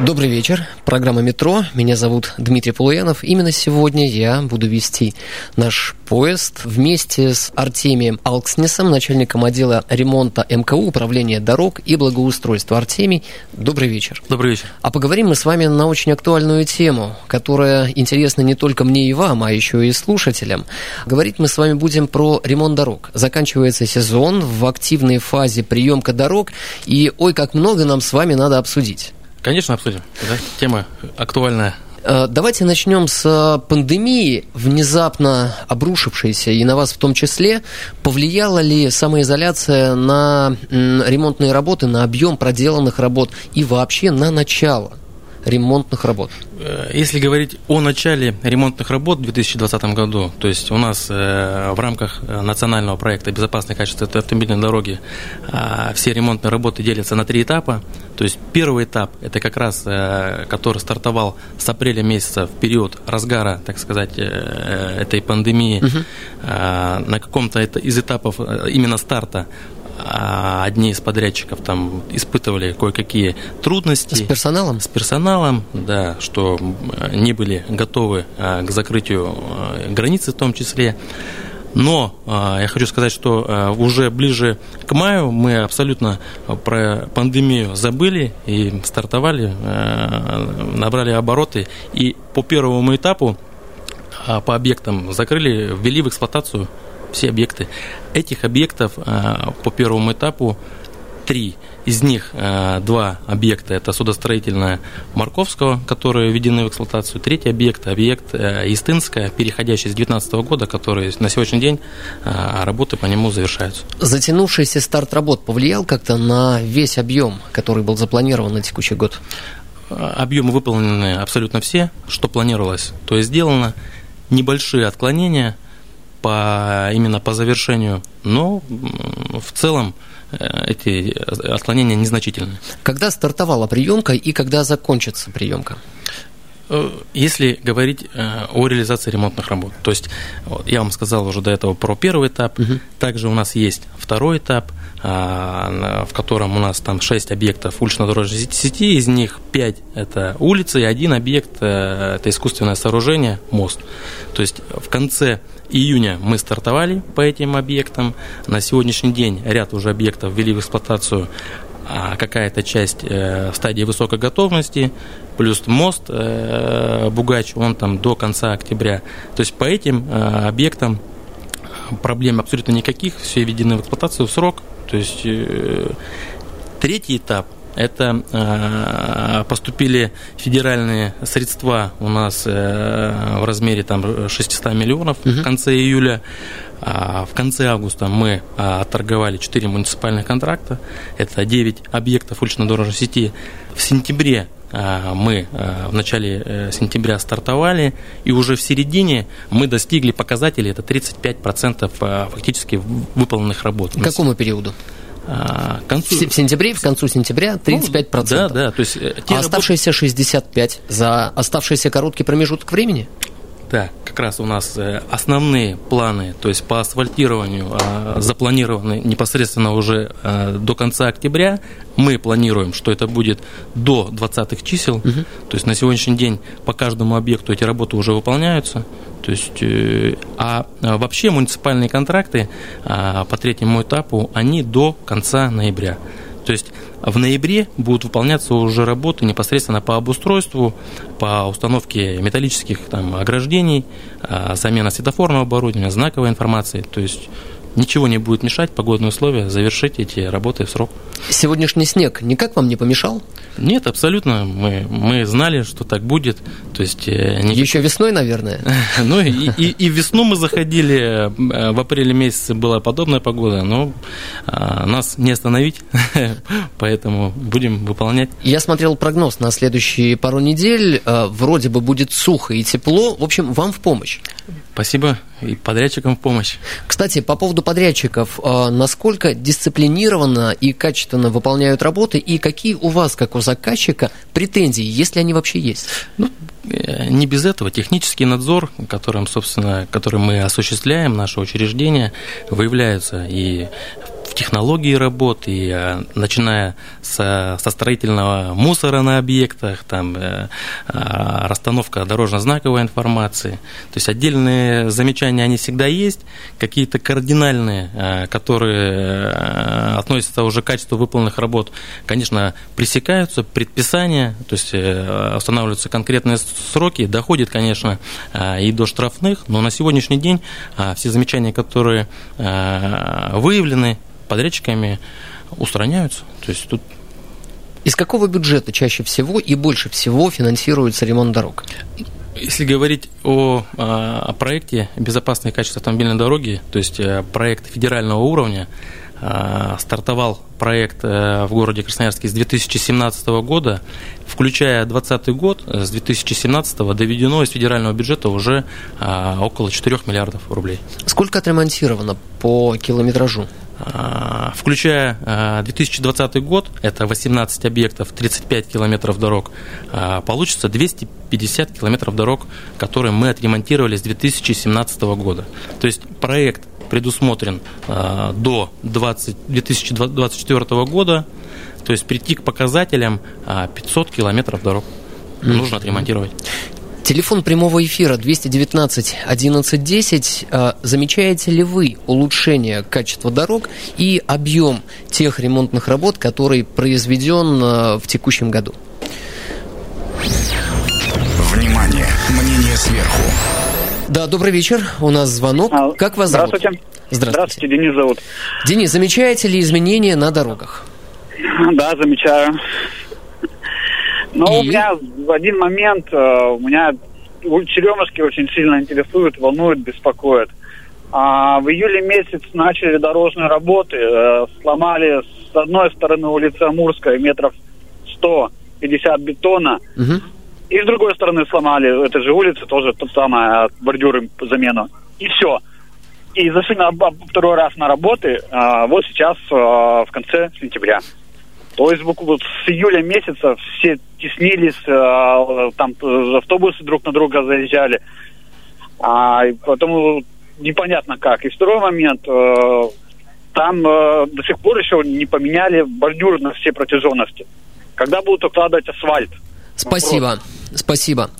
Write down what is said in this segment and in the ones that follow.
Добрый вечер. Программа «Метро». Меня зовут Дмитрий Полуянов. Именно сегодня я буду вести наш поезд вместе с Артемием Алкснесом, начальником отдела ремонта МКУ, управления дорог и благоустройства. Артемий, добрый вечер. Добрый вечер. А поговорим мы с вами на очень актуальную тему, которая интересна не только мне и вам, а еще и слушателям. Говорить мы с вами будем про ремонт дорог. Заканчивается сезон, в активной фазе приемка дорог, и ой, как много нам с вами надо обсудить. Конечно, обсудим. Да? Тема актуальная. Э, Давайте начнем с пандемии, внезапно обрушившейся, и на вас в том числе. Повлияла ли самоизоляция на ремонтные работы, на объем проделанных работ и вообще на начало ремонтных работ? Э, Если говорить о начале ремонтных работ в 2020 году, то есть у нас э, в рамках э, национального проекта «Безопасное качество автомобильной дороги» а, все ремонтные работы делятся на три этапа. То есть первый этап – это как раз, который стартовал с апреля месяца в период разгара, так сказать, этой пандемии. А, На каком-то из этапов именно старта одни из подрядчиков там испытывали кое-какие трудности. С персоналом? С персоналом, да, что не были готовы а, к закрытию а, границы в том числе. Но а, я хочу сказать, что а, уже ближе к маю мы абсолютно про пандемию забыли и стартовали, а, набрали обороты. И по первому этапу а, по объектам закрыли, ввели в эксплуатацию все объекты. Этих объектов а, по первому этапу три. Из них а, два объекта это судостроительная Марковского, которые введены в эксплуатацию. Третий объект объект а, Истынская, переходящий с 2019 года, который на сегодняшний день работы по нему завершаются. Затянувшийся старт работ повлиял как-то на весь объем, который был запланирован на текущий год? Объемы выполнены абсолютно все, что планировалось, то есть сделано. Небольшие отклонения по, именно по завершению, но в целом э, эти отклонения незначительны. Когда стартовала приемка и когда закончится приемка? Э, Если говорить э, о реализации ремонтных работ, то есть я вам сказал уже до этого про первый этап, также у нас есть второй этап, а, в котором у нас там 6 объектов улично-дорожной сети- сети, из них 5 это улицы, и один объект э, это искусственное сооружение, мост. То есть в конце июня мы стартовали по этим объектам, на сегодняшний день ряд уже объектов ввели в эксплуатацию а какая-то часть э, в стадии высокой готовности, плюс мост э, Бугач, он там до конца октября. То есть по этим э, объектам проблем абсолютно никаких, все введены в эксплуатацию в срок. То есть третий этап это э, поступили федеральные средства у нас э, в размере там 600 миллионов в конце июля. А в конце августа мы а, отторговали 4 муниципальных контракта. Это 9 объектов улично-дорожной сети. В сентябре а, мы а, в начале э, сентября стартовали, и уже в середине мы достигли показателей, это 35% а, фактически выполненных работ. К какому периоду? А, к В концу... в сентябре, в концу сентября 35%. Ну, Да, да, то есть э, А оставшиеся 65 за оставшийся короткий промежуток времени? Да, как раз у нас э, основные планы, то есть по асфальтированию а, запланированы непосредственно уже а, до конца октября. Мы планируем, что это будет до 20-х чисел. То есть на сегодняшний день по каждому объекту эти работы уже выполняются. То есть, э, а а, вообще муниципальные контракты а, по третьему этапу, они до конца ноября. То есть в ноябре будут выполняться уже работы непосредственно по обустройству, по установке металлических там, ограждений, а, замена светофорного оборудования, знаковой информации. То есть ничего не будет мешать, погодные условия, завершить эти работы в срок. Сегодняшний снег никак вам не помешал? Нет, абсолютно. Мы, мы знали, что так будет. То есть, э, никак... Еще весной, наверное? Ну, и, и, и весну мы заходили, в апреле месяце была подобная погода, но а, нас не остановить, поэтому будем выполнять. Я смотрел прогноз на следующие пару недель. А, вроде бы будет сухо и тепло. В общем, вам в помощь. Спасибо и подрядчикам в помощь. Кстати, по поводу подрядчиков, а, насколько дисциплинированно и качественно выполняют работы, и какие у вас, как у заказчика, претензии, если они вообще есть? Ну, э, не без этого. Технический надзор, которым, собственно, который мы осуществляем, наше учреждение, выявляются и в технологии работы, и, э, начиная со, со строительного мусора на объектах, там, э, э, расстановка дорожно-знаковой информации. То есть отдельные замечания, они всегда есть, какие-то кардинальные, которые относятся уже к качеству выполненных работ, конечно, пресекаются, предписания, то есть устанавливаются конкретные сроки, доходит, конечно, и до штрафных, но на сегодняшний день все замечания, которые выявлены, подрядчиками устраняются. То есть тут из какого бюджета чаще всего и больше всего финансируется ремонт дорог? Если говорить о, а, о проекте «Безопасное качество автомобильной дороги», то есть э, проект федерального уровня, а, стартовал проект э, в городе Красноярске с 2017 года, включая 2020 год, с 2017 доведено из федерального бюджета уже а, около 4 миллиардов рублей. Сколько отремонтировано по километражу? А, включая 2020 а, год, это 18 объектов, 35 километров дорог, а, получится 250 километров дорог, которые мы отремонтировали с 2017 года. То есть проект предусмотрен до 20, 2024 года, то есть прийти к показателям 500 километров дорог нужно отремонтировать. Телефон прямого эфира 219 1110. Замечаете ли вы улучшение качества дорог и объем тех ремонтных работ, который произведен а, в текущем году? Внимание! Мнение сверху. Да, добрый вечер. У нас звонок. А, как вас зовут? Здравствуйте. Здравствуйте. Здравствуйте, Денис зовут. Денис, замечаете ли изменения на дорогах? Да, замечаю. Но и... у меня в один момент, э, у меня черемушки очень сильно интересуют, волнуют, беспокоят. А в июле месяц начали дорожные работы, э, сломали с одной стороны улицы Амурская метров 150 бетона, угу. и с другой стороны сломали этой же улицы тоже тот самое бордюры замену. И все. И зашли на второй раз на работы а, вот сейчас а, в конце сентября. То есть вот с июля месяца все теснились, э, там э, автобусы друг на друга заезжали. А потом непонятно как. И второй момент, э, там до сих пор еще не поменяли бордюры на все протяженности. Когда будут укладывать асфальт? Спасибо, Вопрос. спасибо.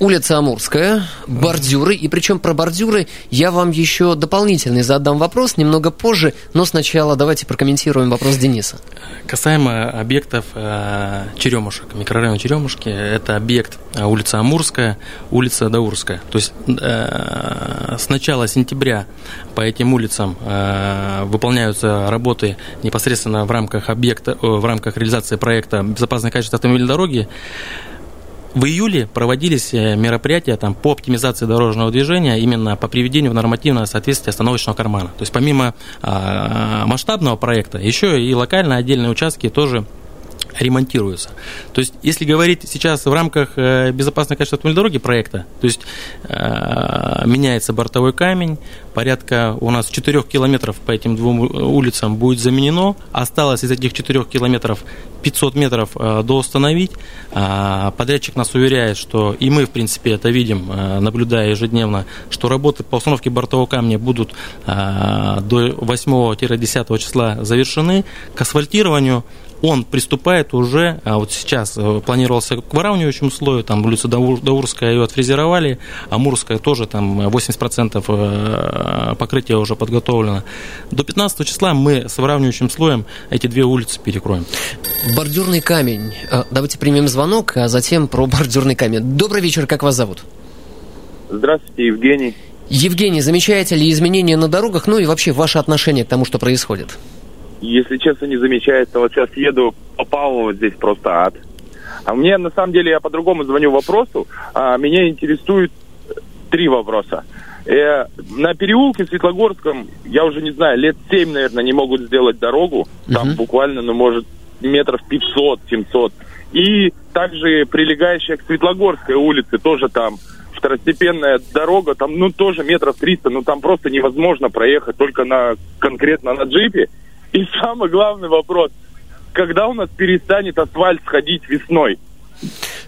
Улица Амурская, бордюры. И причем про бордюры я вам еще дополнительный задам вопрос немного позже, но сначала давайте прокомментируем вопрос Дениса. Касаемо объектов э, Черемушек, микрорайона Черемушки, это объект э, улица Амурская, улица Даурская. То есть э, с начала сентября по этим улицам выполняются работы непосредственно в рамках объекта, в рамках реализации проекта «Безопасное качество автомобильной дороги». В июле проводились э, мероприятия там, по оптимизации дорожного движения именно по приведению в нормативное соответствие остановочного кармана. То есть помимо а, масштабного проекта, еще и локально отдельные участки тоже ремонтируются. То есть, если говорить сейчас в рамках э, безопасной качества автомобильной дороги проекта, то есть э, меняется бортовой камень, порядка у нас 4 километров по этим двум улицам будет заменено, осталось из этих 4 километров 500 метров э, доустановить. Э, подрядчик нас уверяет, что и мы, в принципе, это видим, э, наблюдая ежедневно, что работы по установке бортового камня будут э, до 8-10 числа завершены. К асфальтированию он приступает уже, а вот сейчас э, планировался к выравнивающему слою, там улица Даурская ее отфрезеровали, Амурская тоже там 80% э, покрытия уже подготовлено. До 15 числа мы с выравнивающим слоем эти две улицы перекроем. Бордюрный камень. Э, давайте примем звонок, а затем про бордюрный камень. Добрый вечер, как вас зовут? Здравствуйте, Евгений. Евгений, замечаете ли изменения на дорогах, ну и вообще ваше отношение к тому, что происходит? Если честно, не замечается. Вот сейчас еду по Павлову, здесь просто ад. А мне, на самом деле, я по-другому звоню вопросу. А, меня интересуют три вопроса. Э, на переулке Светлогорском, я уже не знаю, лет семь, наверное, не могут сделать дорогу. Там uh-huh. буквально, ну, может, метров 500-700. И также прилегающая к Светлогорской улице, тоже там второстепенная дорога, там, ну, тоже метров 300, ну, там просто невозможно проехать только на, конкретно на джипе. И самый главный вопрос, когда у нас перестанет асфальт сходить весной?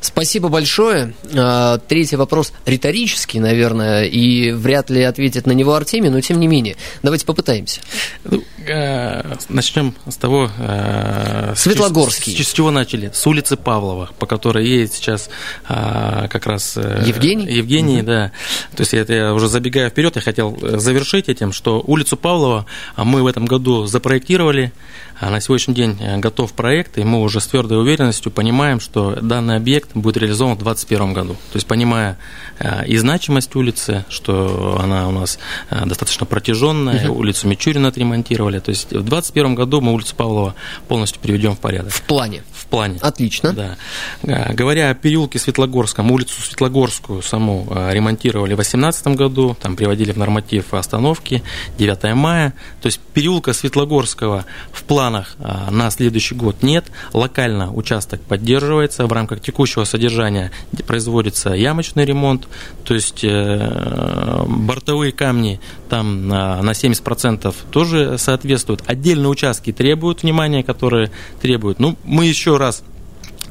Спасибо большое. А, третий вопрос риторический, наверное, и вряд ли ответит на него Артемий, но тем не менее. Давайте попытаемся. Ну, э, начнем с того... Э, Светлогорский. С, с, чего начали? С улицы Павлова, по которой едет сейчас э, как раз... Евгений? Евгений, угу. да. То есть это я уже забегая вперед, я хотел завершить этим, что улицу Павлова мы в этом году запроектировали, а на сегодняшний день готов проект, и мы уже с твердой уверенностью понимаем, что данный объект будет реализован в 2021 году. То есть, понимая э, и значимость улицы, что она у нас э, достаточно протяженная, угу. улицу Мичурина отремонтировали. То есть, в 2021 году мы улицу Павлова полностью приведем в порядок. В плане? В плане. Отлично. Да. Э, говоря о переулке Светлогорском, улицу Светлогорскую саму ремонтировали в 2018 году, там приводили в норматив остановки 9 мая. То есть, переулка Светлогорского в планах на следующий год нет. Локально участок поддерживается в рамках текущего содержания производится ямочный ремонт, то есть э, бортовые камни там на, на 70% тоже соответствуют. Отдельные участки требуют внимания, которые требуют. Ну, мы еще раз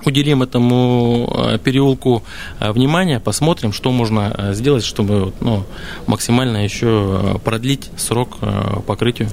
уделим этому э, переулку внимание, посмотрим, что можно сделать, чтобы ну, максимально еще продлить срок покрытию.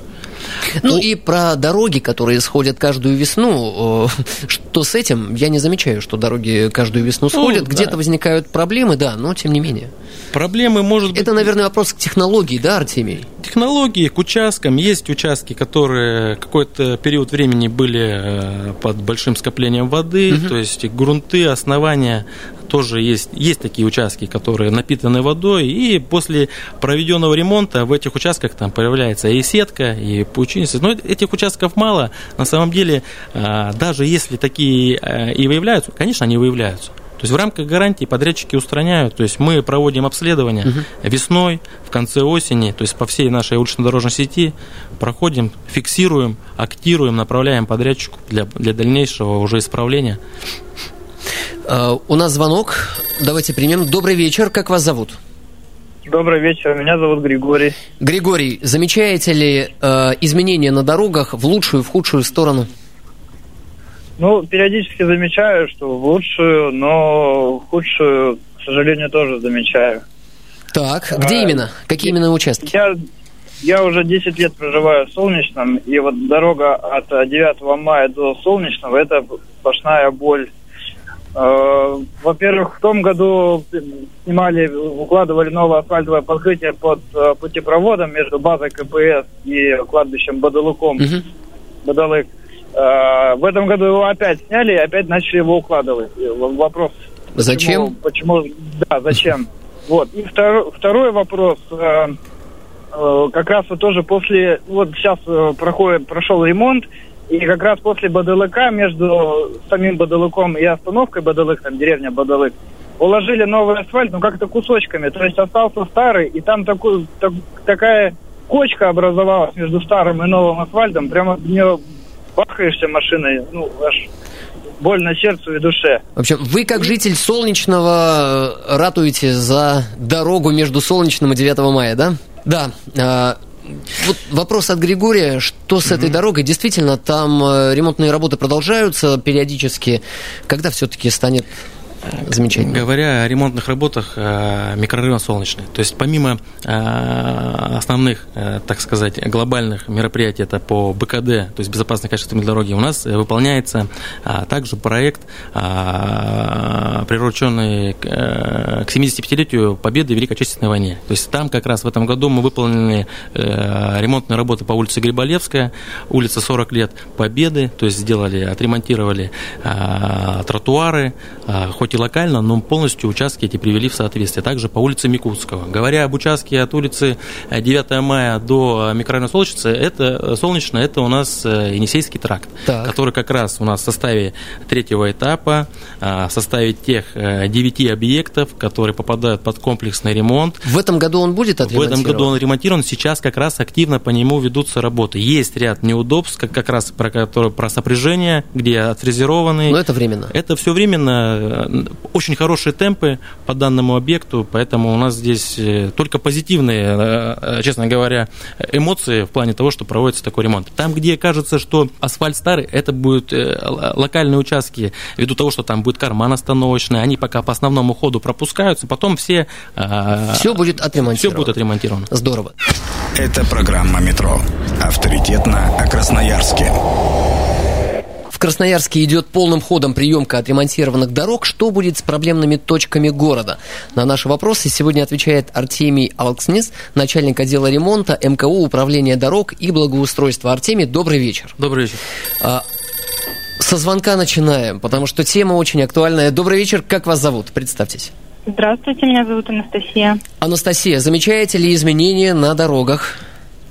Ну, ну и про дороги, которые сходят каждую весну, что с этим, я не замечаю, что дороги каждую весну ну, сходят, ну, где-то да. возникают проблемы, да, но тем не менее. Проблемы может быть... Это, наверное, вопрос к технологии, да, Артемий? Технологии, к участкам. Есть участки, которые какой-то период времени были э, под большим скоплением воды, угу. то есть грунты, основания тоже есть, есть такие участки, которые напитаны водой, и после проведенного ремонта в этих участках там появляется и сетка, и паучиница. Но этих участков мало. На самом деле, а, даже если такие а, и выявляются, конечно, они выявляются. То есть в рамках гарантии подрядчики устраняют. То есть мы проводим обследование угу. весной, в конце осени, то есть по всей нашей улично-дорожной сети проходим, фиксируем, актируем, направляем подрядчику для, для дальнейшего уже исправления. Uh, у нас звонок. Давайте примем. Добрый вечер. Как вас зовут? Добрый вечер. Меня зовут Григорий. Григорий, замечаете ли uh, изменения на дорогах в лучшую в худшую сторону? Ну, периодически замечаю, что в лучшую, но в худшую, к сожалению, тоже замечаю. Так, где а, именно? Какие именно участки? Я, я уже 10 лет проживаю в Солнечном, и вот дорога от 9 мая до Солнечного – это сплошная боль. А, во-первых, в том году снимали, укладывали новое асфальтовое покрытие под а, путепроводом между базой КПС и кладбищем Бадалуком. Угу. Бадалык. Э, в этом году его опять сняли и опять начали его укладывать. Вопрос. Зачем? Почему? почему да, зачем? Вот. И второй, второй вопрос. Э, э, как раз вот тоже после... Вот сейчас проходит, прошел ремонт, и как раз после БДЛК между самим БДЛКом и остановкой БДЛК, там деревня БДЛК, уложили новый асфальт, ну как-то кусочками. То есть остался старый, и там такой, так, такая кочка образовалась между старым и новым асфальтом. Прямо в нее бахаешься машиной, ну, аж больно сердцу и душе. В общем, вы как житель Солнечного э, ратуете за дорогу между Солнечным и 9 мая, да? Да. Вот вопрос от Григория, что с этой дорогой? Действительно, там э, ремонтные работы продолжаются периодически. Когда все-таки станет Замечательно. Говоря о ремонтных работах, э, микрорайон Солнечный. То есть помимо э, основных, э, так сказать, глобальных мероприятий, это по БКД, то есть безопасной качественной дороги, у нас выполняется также проект, прирученный к 75-летию Победы в Великой Отечественной войне. То есть там как раз в этом году мы выполнили ремонтные работы по улице Гриболевская, улица 40 лет Победы, то есть сделали, отремонтировали тротуары, хоть хоть и локально, но полностью участки эти привели в соответствие. Также по улице Микутского. Говоря об участке от улицы 9 мая до микрорайона Солнечное, это, Солнечное, это у нас Енисейский тракт, так. который как раз у нас в составе третьего этапа, в составе тех девяти объектов, которые попадают под комплексный ремонт. В этом году он будет отремонтирован? В этом году он ремонтирован. Сейчас как раз активно по нему ведутся работы. Есть ряд неудобств, как, как раз про, которые, про сопряжение, где отфрезерованный. Но это временно. Это все временно. Очень хорошие темпы по данному объекту, поэтому у нас здесь э, только позитивные, э, э, честно говоря, эмоции в плане того, что проводится такой ремонт. Там, где кажется, что асфальт старый, это будут локальные участки, ввиду того, что там будет карман остановочный, они пока по основному ходу пропускаются, потом все... Все будет отремонтировано. Все будет отремонтировано. Здорово. Это программа «Метро». Авторитетно о Красноярске. В Красноярске идет полным ходом приемка отремонтированных дорог. Что будет с проблемными точками города? На наши вопросы сегодня отвечает Артемий Алкснис, начальник отдела ремонта МКУ Управления дорог и благоустройства. Артемий, добрый вечер. Добрый вечер. А, со звонка начинаем, потому что тема очень актуальная. Добрый вечер, как вас зовут? Представьтесь. Здравствуйте, меня зовут Анастасия. Анастасия, замечаете ли изменения на дорогах?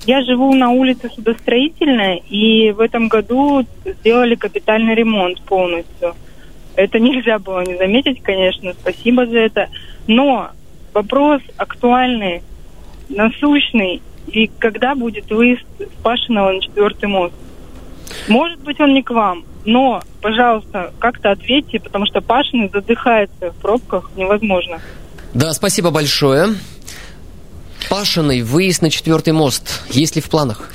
Я живу на улице Судостроительная, и в этом году сделали капитальный ремонт полностью. Это нельзя было не заметить, конечно, спасибо за это. Но вопрос актуальный, насущный, и когда будет выезд с Пашиного на четвертый мост? Может быть, он не к вам, но, пожалуйста, как-то ответьте, потому что Пашин задыхается в пробках невозможно. Да, спасибо большое. Пашиной, выезд на четвертый мост. Есть ли в планах?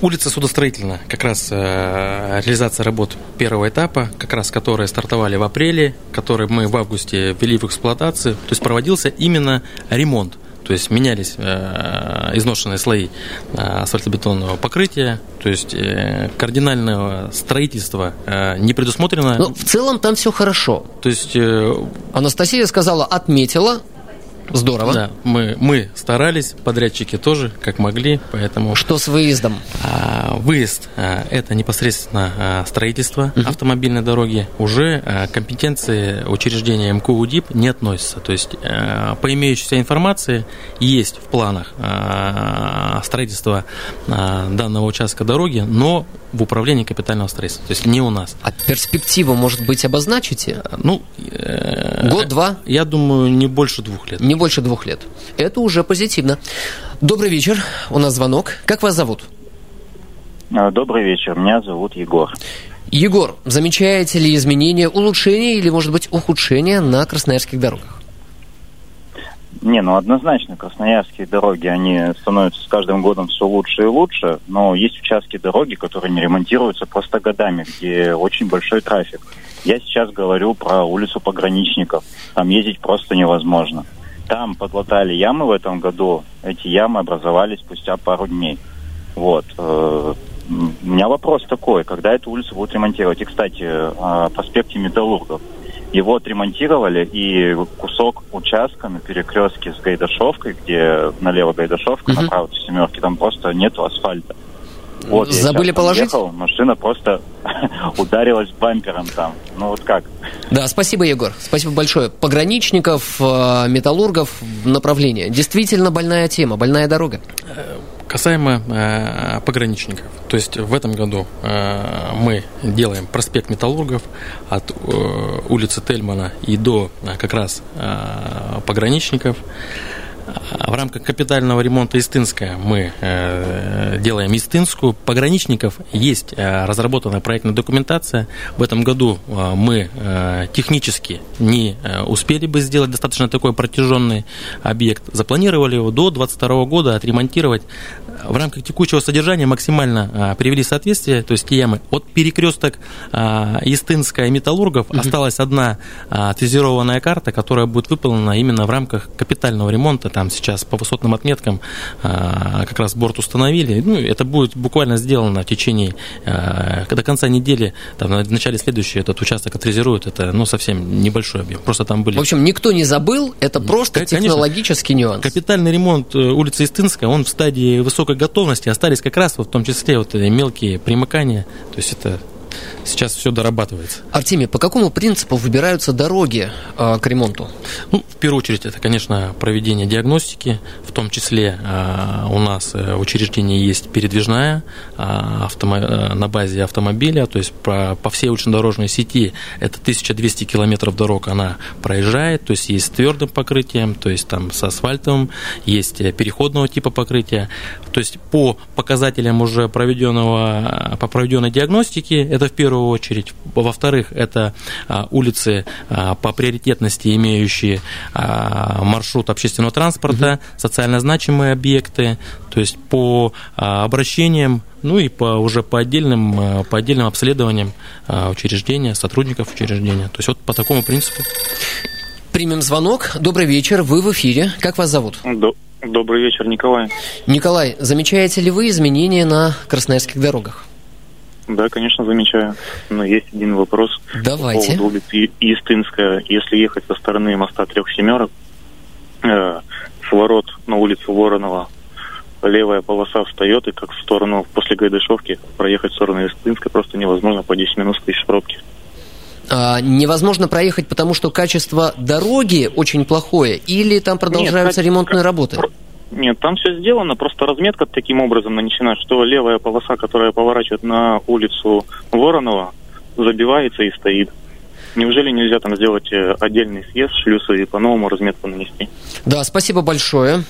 Улица Судостроительная, как раз э, реализация работ первого этапа, как раз которые стартовали в апреле, которые мы в августе ввели в эксплуатацию. То есть проводился именно ремонт. То есть менялись э, изношенные слои э, асфальтобетонного покрытия, то есть э, кардинального строительства э, не предусмотрено. Но в целом там все хорошо. То есть э, Анастасия сказала, отметила, Здорово. Да, мы, мы старались, подрядчики тоже, как могли, поэтому... Что с выездом? А, выезд а, – это непосредственно а, строительство угу. автомобильной дороги. Уже а, компетенции учреждения МКУ УДИП не относятся. То есть, а, по имеющейся информации, есть в планах а, строительство а, данного участка дороги, но в управлении капитального строительства, то есть не у нас. А перспективу, может быть, обозначите? Ну, э, год-два? Я думаю, не больше двух лет. Не больше двух лет. Это уже позитивно. Добрый вечер. У нас звонок. Как вас зовут? А, добрый вечер. Меня зовут Егор. Егор, замечаете ли изменения, улучшения или, может быть, ухудшения на красноярских дорогах? Не, ну однозначно, красноярские дороги, они становятся с каждым годом все лучше и лучше, но есть участки дороги, которые не ремонтируются просто годами, где очень большой трафик. Я сейчас говорю про улицу пограничников. Там ездить просто невозможно. Там подлатали ямы в этом году. Эти ямы образовались спустя пару дней. Вот. Э, у меня вопрос такой, когда эту улицу будут ремонтировать? И, кстати, о проспекте Металлургов. Его отремонтировали, и кусок участка на перекрестке с Гайдашовкой, где налево Гайдашовка, угу. направо семерки, там просто нету асфальта. Вот, Забыли положить? Ехал, машина просто ударилась бампером там. Ну вот как? Да, спасибо, Егор. Спасибо большое. Пограничников, э, металлургов, направление. Действительно больная тема, больная дорога. Касаемо э, пограничников, то есть в этом году э, мы делаем проспект Металлургов от э, улицы Тельмана и до э, как раз э, пограничников. В рамках капитального ремонта Истинская мы э, делаем Истинскую. Пограничников есть э, разработанная проектная документация. В этом году э, мы э, технически не э, успели бы сделать достаточно такой протяженный объект. Запланировали его до 2022 года отремонтировать. В рамках текущего содержания максимально э, привели соответствие, то есть те ямы. От перекресток э, Истинская и Металлургов угу. осталась одна э, отфрезерованная карта, которая будет выполнена именно в рамках капитального ремонта там сейчас по высотным отметкам а, как раз борт установили. Ну, это будет буквально сделано в течение а, до конца недели, там, в начале следующей этот участок отрезеруют. Это ну, совсем небольшой объем. Просто там были... В общем, никто не забыл, это просто Конечно, технологический нюанс. Капитальный ремонт э, улицы Истинская, он в стадии высокой готовности. Остались как раз вот, в том числе вот мелкие примыкания. То есть это сейчас все дорабатывается. Артемий, по какому принципу выбираются дороги э, к ремонту? Ну, в первую очередь, это, конечно, проведение диагностики, в том числе э, у нас в учреждении есть передвижная э, автомо... на базе автомобиля, то есть по, по всей улично-дорожной сети это 1200 километров дорог она проезжает, то есть есть с твердым покрытием, то есть там с асфальтовым, есть переходного типа покрытия, то есть по показателям уже проведенного, по проведенной диагностике, это в первую очередь. Во-вторых, это а, улицы а, по приоритетности, имеющие а, маршрут общественного транспорта, угу. социально значимые объекты, то есть по обращениям, ну и по, уже по отдельным, по отдельным обследованиям учреждения, сотрудников учреждения. То есть вот по такому принципу. Примем звонок. Добрый вечер, вы в эфире. Как вас зовут? Добрый вечер, Николай. Николай, замечаете ли вы изменения на красноярских дорогах? Да, конечно, замечаю. Но есть один вопрос. Давайте. По поводу улицы Истинская. Если ехать со стороны моста Трех Семерок, э, с ворот на улицу Воронова, левая полоса встает, и как в сторону, после Гайдышевки, проехать в сторону Истинской просто невозможно, по 10 минут стоишь в пробке. А, невозможно проехать, потому что качество дороги очень плохое, или там продолжаются Нет, ремонтные работы? Нет, там все сделано, просто разметка таким образом нанесена, что левая полоса, которая поворачивает на улицу Воронова, забивается и стоит. Неужели нельзя там сделать э, отдельный съезд шлюза и по-новому разметку нанести? Да, спасибо большое.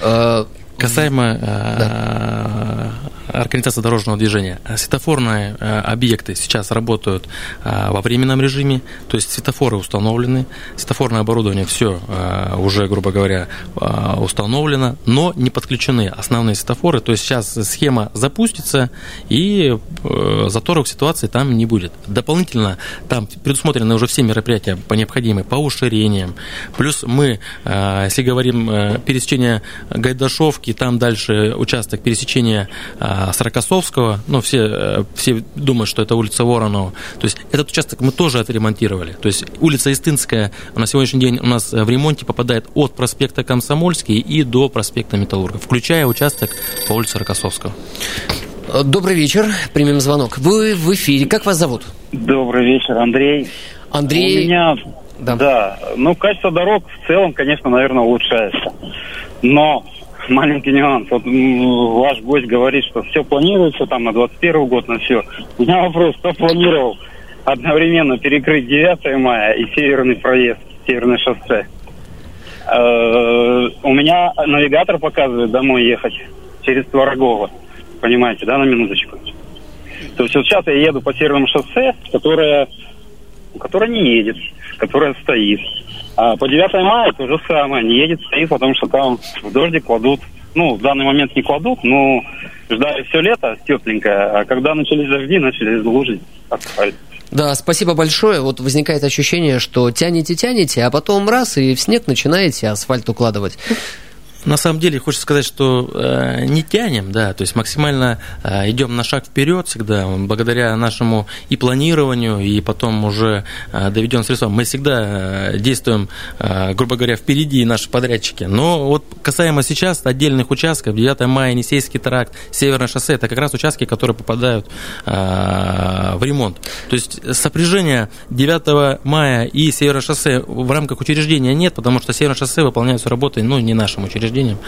Э, Касаемо да. Э, организации дорожного движения, светофорные э, объекты сейчас работают э, во временном режиме, то есть светофоры установлены, светофорное оборудование все уже, грубо говоря, установлено, но не подключены основные светофоры, то есть сейчас схема запустится и заторов ситуации там не будет. Дополнительно там предусмотрены уже все мероприятия по необходимым, по уширениям, плюс мы, если говорим пересечение Гайдашовки, там дальше участок пересечения а, Саракосовского, ну, все, э, все думают, что это улица Воронова, то есть этот участок мы тоже отремонтировали, то есть улица Истинская на сегодняшний день у нас в ремонте попадает от проспекта Комсомольский и до проспекта Металлурга, включая участок по улице Рокоссовского. Добрый вечер, примем звонок. Вы в эфире, как вас зовут? Добрый вечер, Андрей. Андрей. У меня, да. да, ну, качество дорог в целом, конечно, наверное, улучшается. Но маленький нюанс. Вот ваш гость говорит, что все планируется там на 21 год, на все. У меня вопрос, кто планировал одновременно перекрыть 9 мая и северный проезд, северное шоссе? Э, у меня навигатор показывает домой ехать через Творогово. Понимаете, да, на минуточку? То есть вот сейчас я еду по северному шоссе, которое, которое не едет, которое стоит. А по 9 мая то же самое, не едет, стоит, потому что там в дождик кладут. Ну, в данный момент не кладут, но ждали все лето тепленькое, а когда начались дожди, начали лужить асфальт. Да, спасибо большое. Вот возникает ощущение, что тянете-тянете, а потом раз и в снег начинаете асфальт укладывать. На самом деле, хочется сказать, что э, не тянем, да, то есть максимально э, идем на шаг вперед всегда, благодаря нашему и планированию, и потом уже э, доведенным средствам. Мы всегда э, действуем, э, грубо говоря, впереди наши подрядчики. Но вот касаемо сейчас отдельных участков, 9 мая, Енисейский тракт, Северное шоссе, это как раз участки, которые попадают э, в ремонт. То есть сопряжения 9 мая и Северное шоссе в рамках учреждения нет, потому что Северное шоссе выполняются работы, ну, не нашим учреждением учреждениям.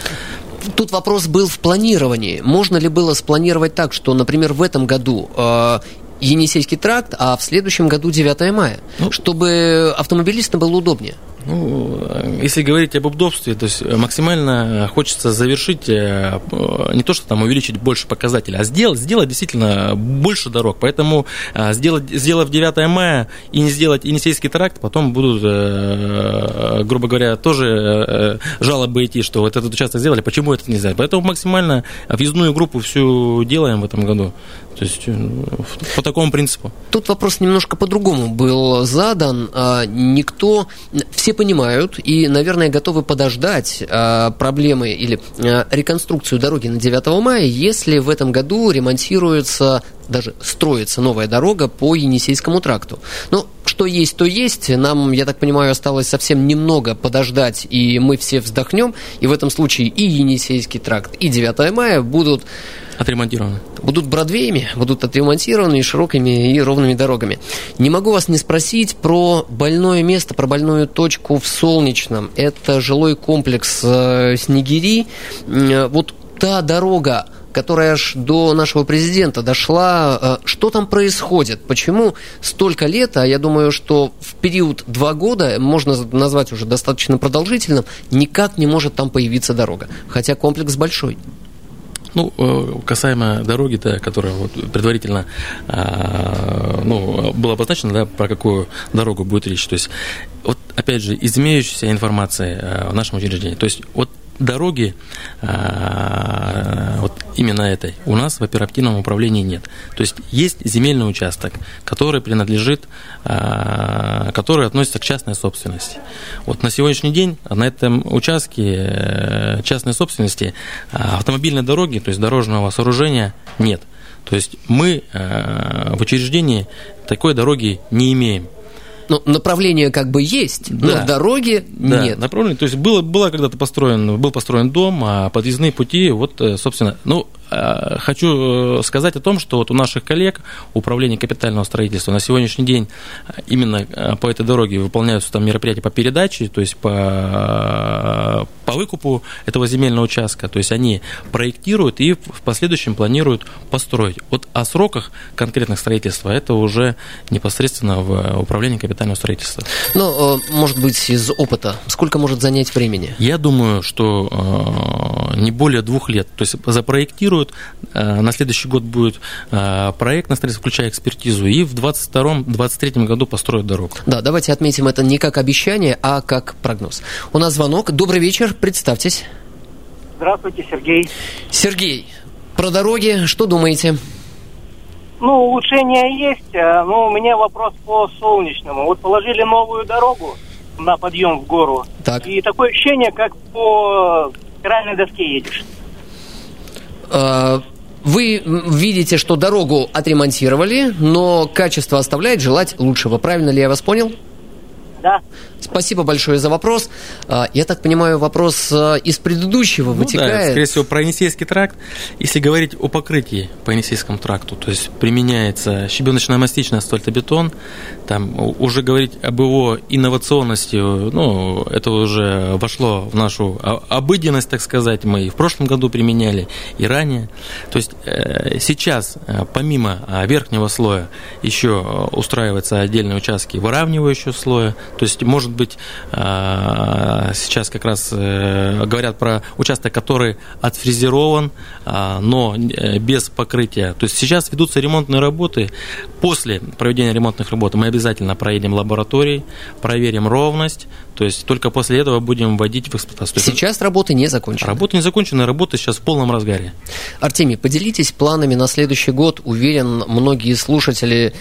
Тут вопрос был в планировании. Можно ли было спланировать так, что, например, в этом году э, Енисейский тракт, а в следующем году 9 мая, ну, чтобы автомобилистам было удобнее? Ну, если говорить об удобстве, то есть максимально хочется завершить э, не то, что там увеличить больше показателей, а сделать, сделать действительно больше дорог. Поэтому э, сделать, сделав 9 мая и не сделать Енисейский тракт, потом будут, э, грубо говоря, тоже жалобы идти, что вот этот участок сделали, почему это нельзя. Поэтому максимально въездную группу всю делаем в этом году. То есть по такому принципу. Тут вопрос немножко по-другому был задан. А, никто, все понимают и, наверное, готовы подождать а, проблемы или а, реконструкцию дороги на 9 мая, если в этом году ремонтируется, даже строится новая дорога по Енисейскому тракту. Но что есть, то есть. Нам, я так понимаю, осталось совсем немного подождать, и мы все вздохнем. И в этом случае и Енисейский тракт, и 9 мая будут Отремонтированы. Будут бродвеями, будут отремонтированы широкими и ровными дорогами. Не могу вас не спросить про больное место, про больную точку в Солнечном. Это жилой комплекс э, Снегири. Э, вот та дорога, которая аж до нашего президента дошла. Э, что там происходит? Почему столько лет, а я думаю, что в период два года, можно назвать уже достаточно продолжительным, никак не может там появиться дорога. Хотя комплекс большой. Ну, э, касаемо дороги, да, которая вот предварительно а, ну, была обозначена, да, про какую дорогу будет речь. То есть, вот опять же, из имеющейся информации э, в нашем учреждении. То есть, вот дороги а, вот именно этой у нас в оперативном управлении нет. То есть есть земельный участок, который принадлежит, а, который относится к частной собственности. Вот на сегодняшний день на этом участке э, частной собственности а, автомобильной дороги, то есть дорожного сооружения нет. То есть мы э, в учреждении такой дороги не имеем. Ну, направление как бы есть, да. но дороги да, нет. направление, то есть было, было когда-то построен, был построен дом, а подъездные пути, вот, э, собственно, ну, хочу э, сказать о том, что вот у наших коллег Управления капитального строительства на сегодняшний день э, именно по этой дороге выполняются там мероприятия по передаче, то есть по, по выкупу этого земельного участка. То есть они проектируют и в последующем планируют построить. Вот о сроках конкретных строительства это уже непосредственно в Управлении капитального строительства. Ну, может быть, из опыта, сколько может занять времени? Я думаю, что не более двух лет. То есть запроектируют делают. Э, на следующий год будет э, проект на строительство, включая экспертизу, и в 2022-2023 году построят дорогу. Да, давайте отметим это не как обещание, а как прогноз. У нас звонок. Добрый вечер, представьтесь. Здравствуйте, Сергей. Сергей, про дороги что думаете? Ну, улучшения есть, э, но у меня вопрос по солнечному. Вот положили новую дорогу на подъем в гору. Так. И такое ощущение, как по стиральной доске едешь. Э, вы видите, что дорогу отремонтировали, но качество оставляет желать лучшего. Правильно ли я вас понял? Да. Спасибо большое за вопрос. А, я так понимаю, вопрос а, из предыдущего ну, вытекает. Да, скорее всего, про Енисейский тракт. Если говорить о покрытии по Енисейскому тракту, то есть применяется щебеночно-мастичный асфальтобетон, там уже говорить об его инновационности, ну, это уже вошло в нашу обыденность, так сказать, мы и в прошлом году применяли, и ранее. То есть э, сейчас, э, помимо а, верхнего слоя, еще устраиваются отдельные участки выравнивающего слоя, то есть может быть, сейчас как раз э, говорят про участок, который отфрезерован, но э, без покрытия. То есть сейчас ведутся ремонтные работы. После проведения ремонтных работ мы обязательно проедем лаборатории, проверим ровность, то есть только после этого будем вводить в эксплуатацию. Сейчас работы не закончены. Работа не закончена, работа сейчас в полном разгаре. Артемий, поделитесь планами на следующий год. Уверен, многие слушатели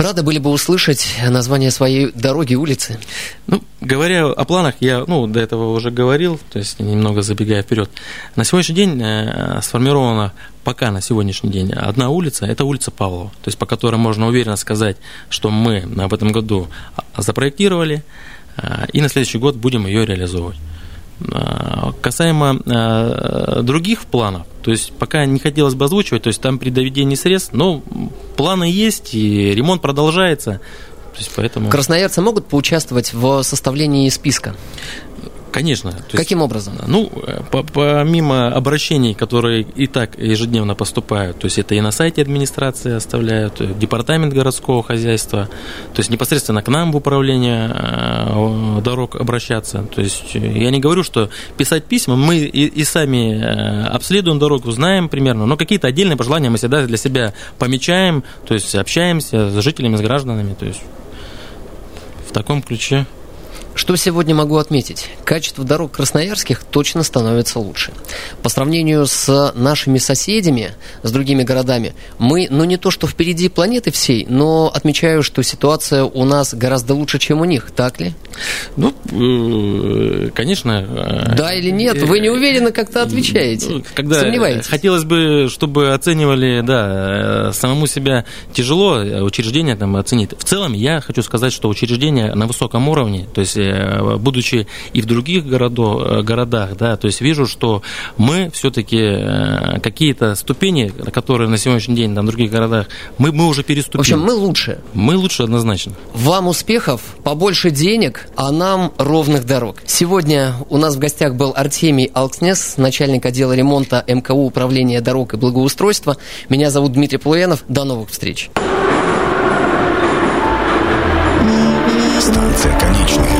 Рады были бы услышать название своей дороги, улицы. Ну, говоря о планах, я ну, до этого уже говорил, то есть немного забегая вперед. На сегодняшний день э, сформирована пока на сегодняшний день одна улица, это улица Павлова, то есть по которой можно уверенно сказать, что мы в этом году запроектировали, э, и на следующий год будем ее реализовывать. Э, касаемо других планов, то есть пока не хотелось бы озвучивать, то есть там при доведении средств, но планы есть, и ремонт продолжается. То есть поэтому... Красноярцы могут поучаствовать в составлении списка? Конечно. Каким есть, образом? Ну, по помимо обращений, которые и так ежедневно поступают, то есть это и на сайте администрации оставляют, департамент городского хозяйства, то есть непосредственно к нам в управление э, дорог обращаться. То есть я не говорю, что писать письма, мы и, и сами э, обследуем дорогу, знаем примерно, но какие-то отдельные пожелания мы всегда для себя помечаем, то есть общаемся с жителями, с гражданами, то есть в таком ключе. Что сегодня могу отметить? Качество дорог красноярских точно становится лучше. По сравнению с нашими соседями, с другими городами, мы, ну не то что впереди планеты всей, но отмечаю, что ситуация у нас гораздо лучше, чем у них, так ли? Ну, э, конечно. Э, да или нет? Вы не уверенно как-то отвечаете. Ну, когда Сомневаетесь? Хотелось бы, чтобы оценивали, да, самому себя тяжело учреждение там оценить. В целом, я хочу сказать, что учреждение на высоком уровне, то есть Э, будучи и в других городов, э, городах, да, то есть вижу, что мы все-таки э, какие-то ступени, которые на сегодняшний день на других городах, мы, мы уже переступили. В общем, мы лучше. Мы лучше однозначно. Вам успехов, побольше денег, а нам ровных дорог. Сегодня у нас в гостях был Артемий Алкснес, начальник отдела ремонта МКУ Управления дорог и благоустройства. Меня зовут Дмитрий Полуянов. До новых встреч. Станция конечная.